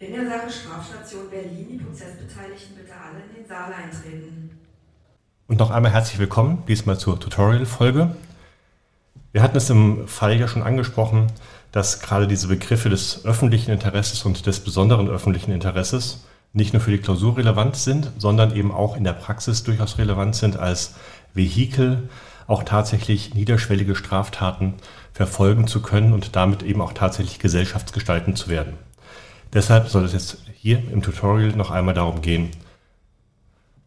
In der Sache Strafstation Berlin die Prozessbeteiligten bitte alle in den Saal eintreten. Und noch einmal herzlich willkommen, diesmal zur Tutorial-Folge. Wir hatten es im Fall ja schon angesprochen, dass gerade diese Begriffe des öffentlichen Interesses und des besonderen öffentlichen Interesses nicht nur für die Klausur relevant sind, sondern eben auch in der Praxis durchaus relevant sind als Vehikel, auch tatsächlich niederschwellige Straftaten verfolgen zu können und damit eben auch tatsächlich gesellschaftsgestaltend zu werden. Deshalb soll es jetzt hier im Tutorial noch einmal darum gehen,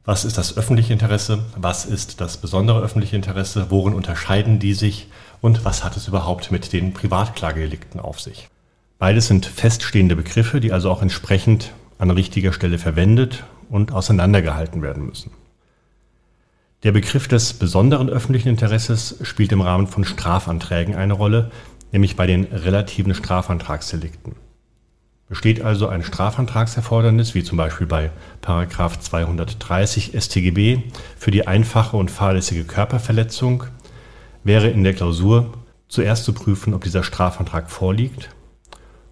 was ist das öffentliche Interesse, was ist das besondere öffentliche Interesse, worin unterscheiden die sich und was hat es überhaupt mit den Privatklagedelikten auf sich. Beides sind feststehende Begriffe, die also auch entsprechend an richtiger Stelle verwendet und auseinandergehalten werden müssen. Der Begriff des besonderen öffentlichen Interesses spielt im Rahmen von Strafanträgen eine Rolle, nämlich bei den relativen Strafantragsdelikten. Besteht also ein Strafantragserfordernis, wie zum Beispiel bei 230 StGB für die einfache und fahrlässige Körperverletzung, wäre in der Klausur zuerst zu prüfen, ob dieser Strafantrag vorliegt.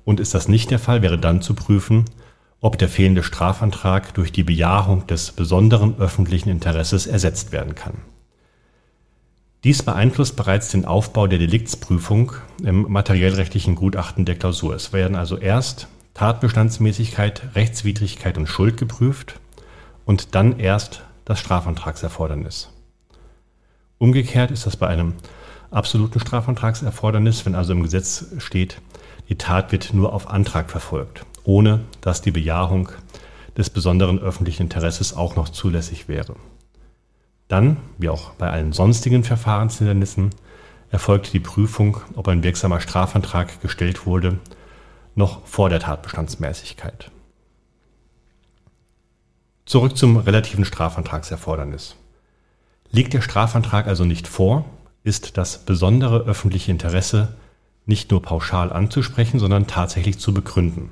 Und ist das nicht der Fall, wäre dann zu prüfen, ob der fehlende Strafantrag durch die Bejahung des besonderen öffentlichen Interesses ersetzt werden kann. Dies beeinflusst bereits den Aufbau der Deliktsprüfung im materiellrechtlichen Gutachten der Klausur. Es werden also erst Tatbestandsmäßigkeit, Rechtswidrigkeit und Schuld geprüft und dann erst das Strafantragserfordernis. Umgekehrt ist das bei einem absoluten Strafantragserfordernis, wenn also im Gesetz steht, die Tat wird nur auf Antrag verfolgt ohne dass die Bejahung des besonderen öffentlichen Interesses auch noch zulässig wäre. Dann, wie auch bei allen sonstigen Verfahrenshindernissen, erfolgt die Prüfung, ob ein wirksamer Strafantrag gestellt wurde, noch vor der Tatbestandsmäßigkeit. Zurück zum relativen Strafantragserfordernis. Liegt der Strafantrag also nicht vor, ist das besondere öffentliche Interesse nicht nur pauschal anzusprechen, sondern tatsächlich zu begründen.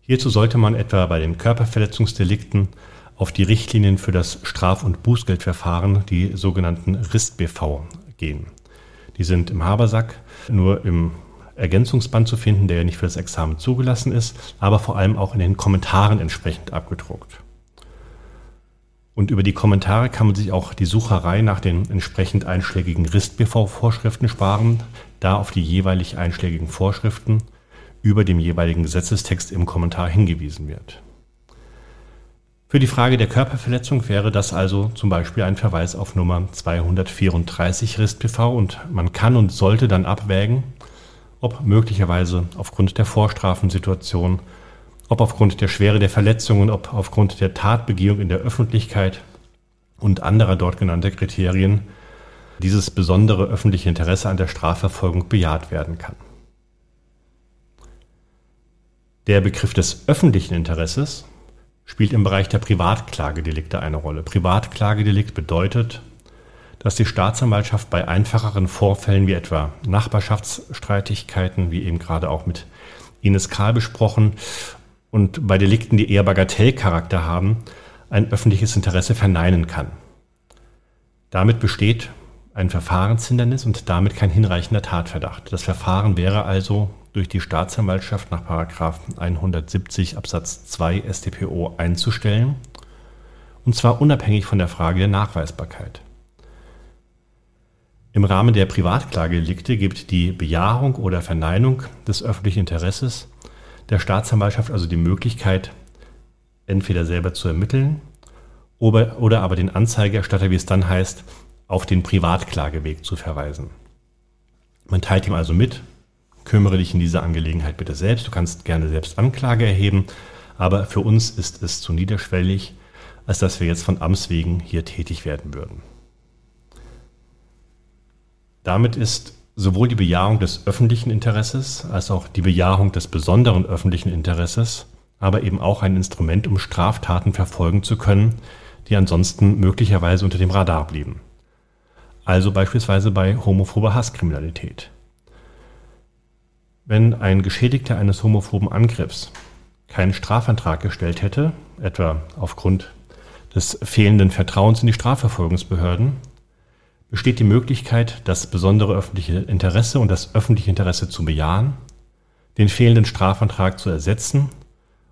Hierzu sollte man etwa bei den Körperverletzungsdelikten auf die Richtlinien für das Straf- und Bußgeldverfahren, die sogenannten RIST-BV, gehen. Die sind im Habersack nur im Ergänzungsband zu finden, der ja nicht für das Examen zugelassen ist, aber vor allem auch in den Kommentaren entsprechend abgedruckt. Und über die Kommentare kann man sich auch die Sucherei nach den entsprechend einschlägigen RIST-BV-Vorschriften sparen, da auf die jeweilig einschlägigen Vorschriften über dem jeweiligen Gesetzestext im Kommentar hingewiesen wird. Für die Frage der Körperverletzung wäre das also zum Beispiel ein Verweis auf Nummer 234 RIST-PV und man kann und sollte dann abwägen, ob möglicherweise aufgrund der Vorstrafensituation, ob aufgrund der Schwere der Verletzungen, ob aufgrund der Tatbegehung in der Öffentlichkeit und anderer dort genannter Kriterien dieses besondere öffentliche Interesse an der Strafverfolgung bejaht werden kann. Der Begriff des öffentlichen Interesses spielt im Bereich der Privatklagedelikte eine Rolle. Privatklagedelikt bedeutet, dass die Staatsanwaltschaft bei einfacheren Vorfällen wie etwa Nachbarschaftsstreitigkeiten, wie eben gerade auch mit Ines Karl besprochen, und bei Delikten, die eher Bagatellcharakter haben, ein öffentliches Interesse verneinen kann. Damit besteht ein Verfahrenshindernis und damit kein hinreichender Tatverdacht. Das Verfahren wäre also durch die Staatsanwaltschaft nach 170 Absatz 2 StPO einzustellen, und zwar unabhängig von der Frage der Nachweisbarkeit. Im Rahmen der Privatklagedelikte gibt die Bejahung oder Verneinung des öffentlichen Interesses der Staatsanwaltschaft also die Möglichkeit, entweder selber zu ermitteln oder, oder aber den Anzeigerstatter, wie es dann heißt, auf den Privatklageweg zu verweisen. Man teilt ihm also mit, kümmere dich in dieser Angelegenheit bitte selbst. Du kannst gerne selbst Anklage erheben, aber für uns ist es zu niederschwellig, als dass wir jetzt von Amts wegen hier tätig werden würden. Damit ist sowohl die Bejahung des öffentlichen Interesses als auch die Bejahung des besonderen öffentlichen Interesses, aber eben auch ein Instrument, um Straftaten verfolgen zu können, die ansonsten möglicherweise unter dem Radar blieben. Also beispielsweise bei homophober Hasskriminalität. Wenn ein Geschädigter eines homophoben Angriffs keinen Strafantrag gestellt hätte, etwa aufgrund des fehlenden Vertrauens in die Strafverfolgungsbehörden, besteht die Möglichkeit, das besondere öffentliche Interesse und das öffentliche Interesse zu bejahen, den fehlenden Strafantrag zu ersetzen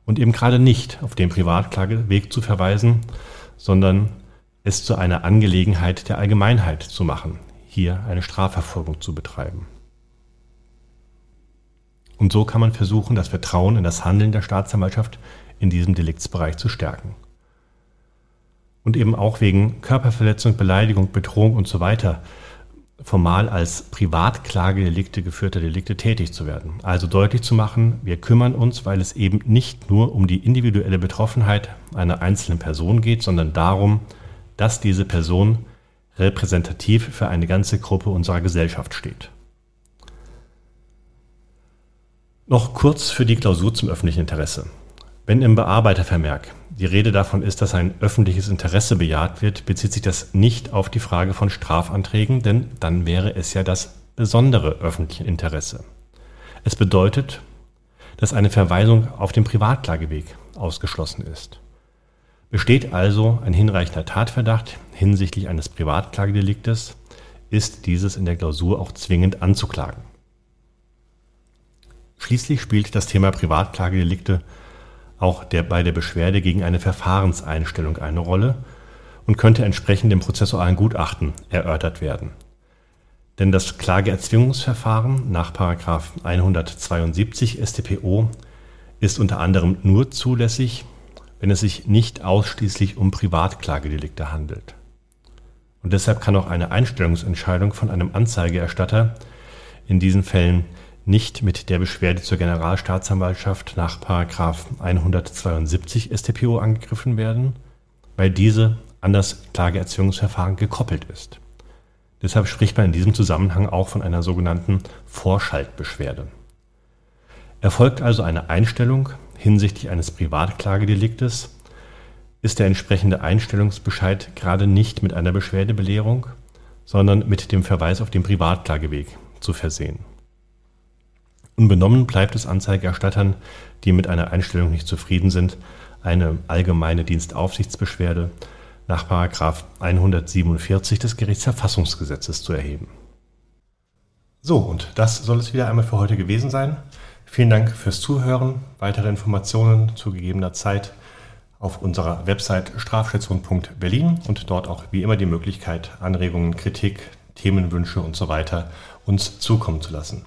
und eben gerade nicht auf den Privatklageweg zu verweisen, sondern es zu einer Angelegenheit der Allgemeinheit zu machen, hier eine Strafverfolgung zu betreiben. Und so kann man versuchen, das Vertrauen in das Handeln der Staatsanwaltschaft in diesem Deliktsbereich zu stärken. Und eben auch wegen Körperverletzung, Beleidigung, Bedrohung und so weiter formal als Privatklagedelikte geführter Delikte tätig zu werden. Also deutlich zu machen, wir kümmern uns, weil es eben nicht nur um die individuelle Betroffenheit einer einzelnen Person geht, sondern darum, dass diese Person repräsentativ für eine ganze Gruppe unserer Gesellschaft steht. Noch kurz für die Klausur zum öffentlichen Interesse. Wenn im Bearbeitervermerk die Rede davon ist, dass ein öffentliches Interesse bejaht wird, bezieht sich das nicht auf die Frage von Strafanträgen, denn dann wäre es ja das besondere öffentliche Interesse. Es bedeutet, dass eine Verweisung auf den Privatklageweg ausgeschlossen ist. Besteht also ein hinreichender Tatverdacht hinsichtlich eines Privatklagedeliktes, ist dieses in der Klausur auch zwingend anzuklagen. Schließlich spielt das Thema Privatklagedelikte auch der, bei der Beschwerde gegen eine Verfahrenseinstellung eine Rolle und könnte entsprechend dem prozessualen Gutachten erörtert werden. Denn das Klageerzwingungsverfahren nach 172 StPO ist unter anderem nur zulässig, wenn es sich nicht ausschließlich um Privatklagedelikte handelt. Und deshalb kann auch eine Einstellungsentscheidung von einem Anzeigeerstatter in diesen Fällen nicht mit der Beschwerde zur Generalstaatsanwaltschaft nach 172 StPO angegriffen werden, weil diese an das Klageerzwingungsverfahren gekoppelt ist. Deshalb spricht man in diesem Zusammenhang auch von einer sogenannten Vorschaltbeschwerde. Erfolgt also eine Einstellung hinsichtlich eines Privatklagedeliktes, ist der entsprechende Einstellungsbescheid gerade nicht mit einer Beschwerdebelehrung, sondern mit dem Verweis auf den Privatklageweg zu versehen. Unbenommen bleibt es Anzeigerstattern, die mit einer Einstellung nicht zufrieden sind, eine allgemeine Dienstaufsichtsbeschwerde nach 147 des Gerichtsverfassungsgesetzes zu erheben. So, und das soll es wieder einmal für heute gewesen sein. Vielen Dank fürs Zuhören. Weitere Informationen zu gegebener Zeit auf unserer Website strafstation.berlin und dort auch wie immer die Möglichkeit, Anregungen, Kritik, Themenwünsche und so weiter uns zukommen zu lassen.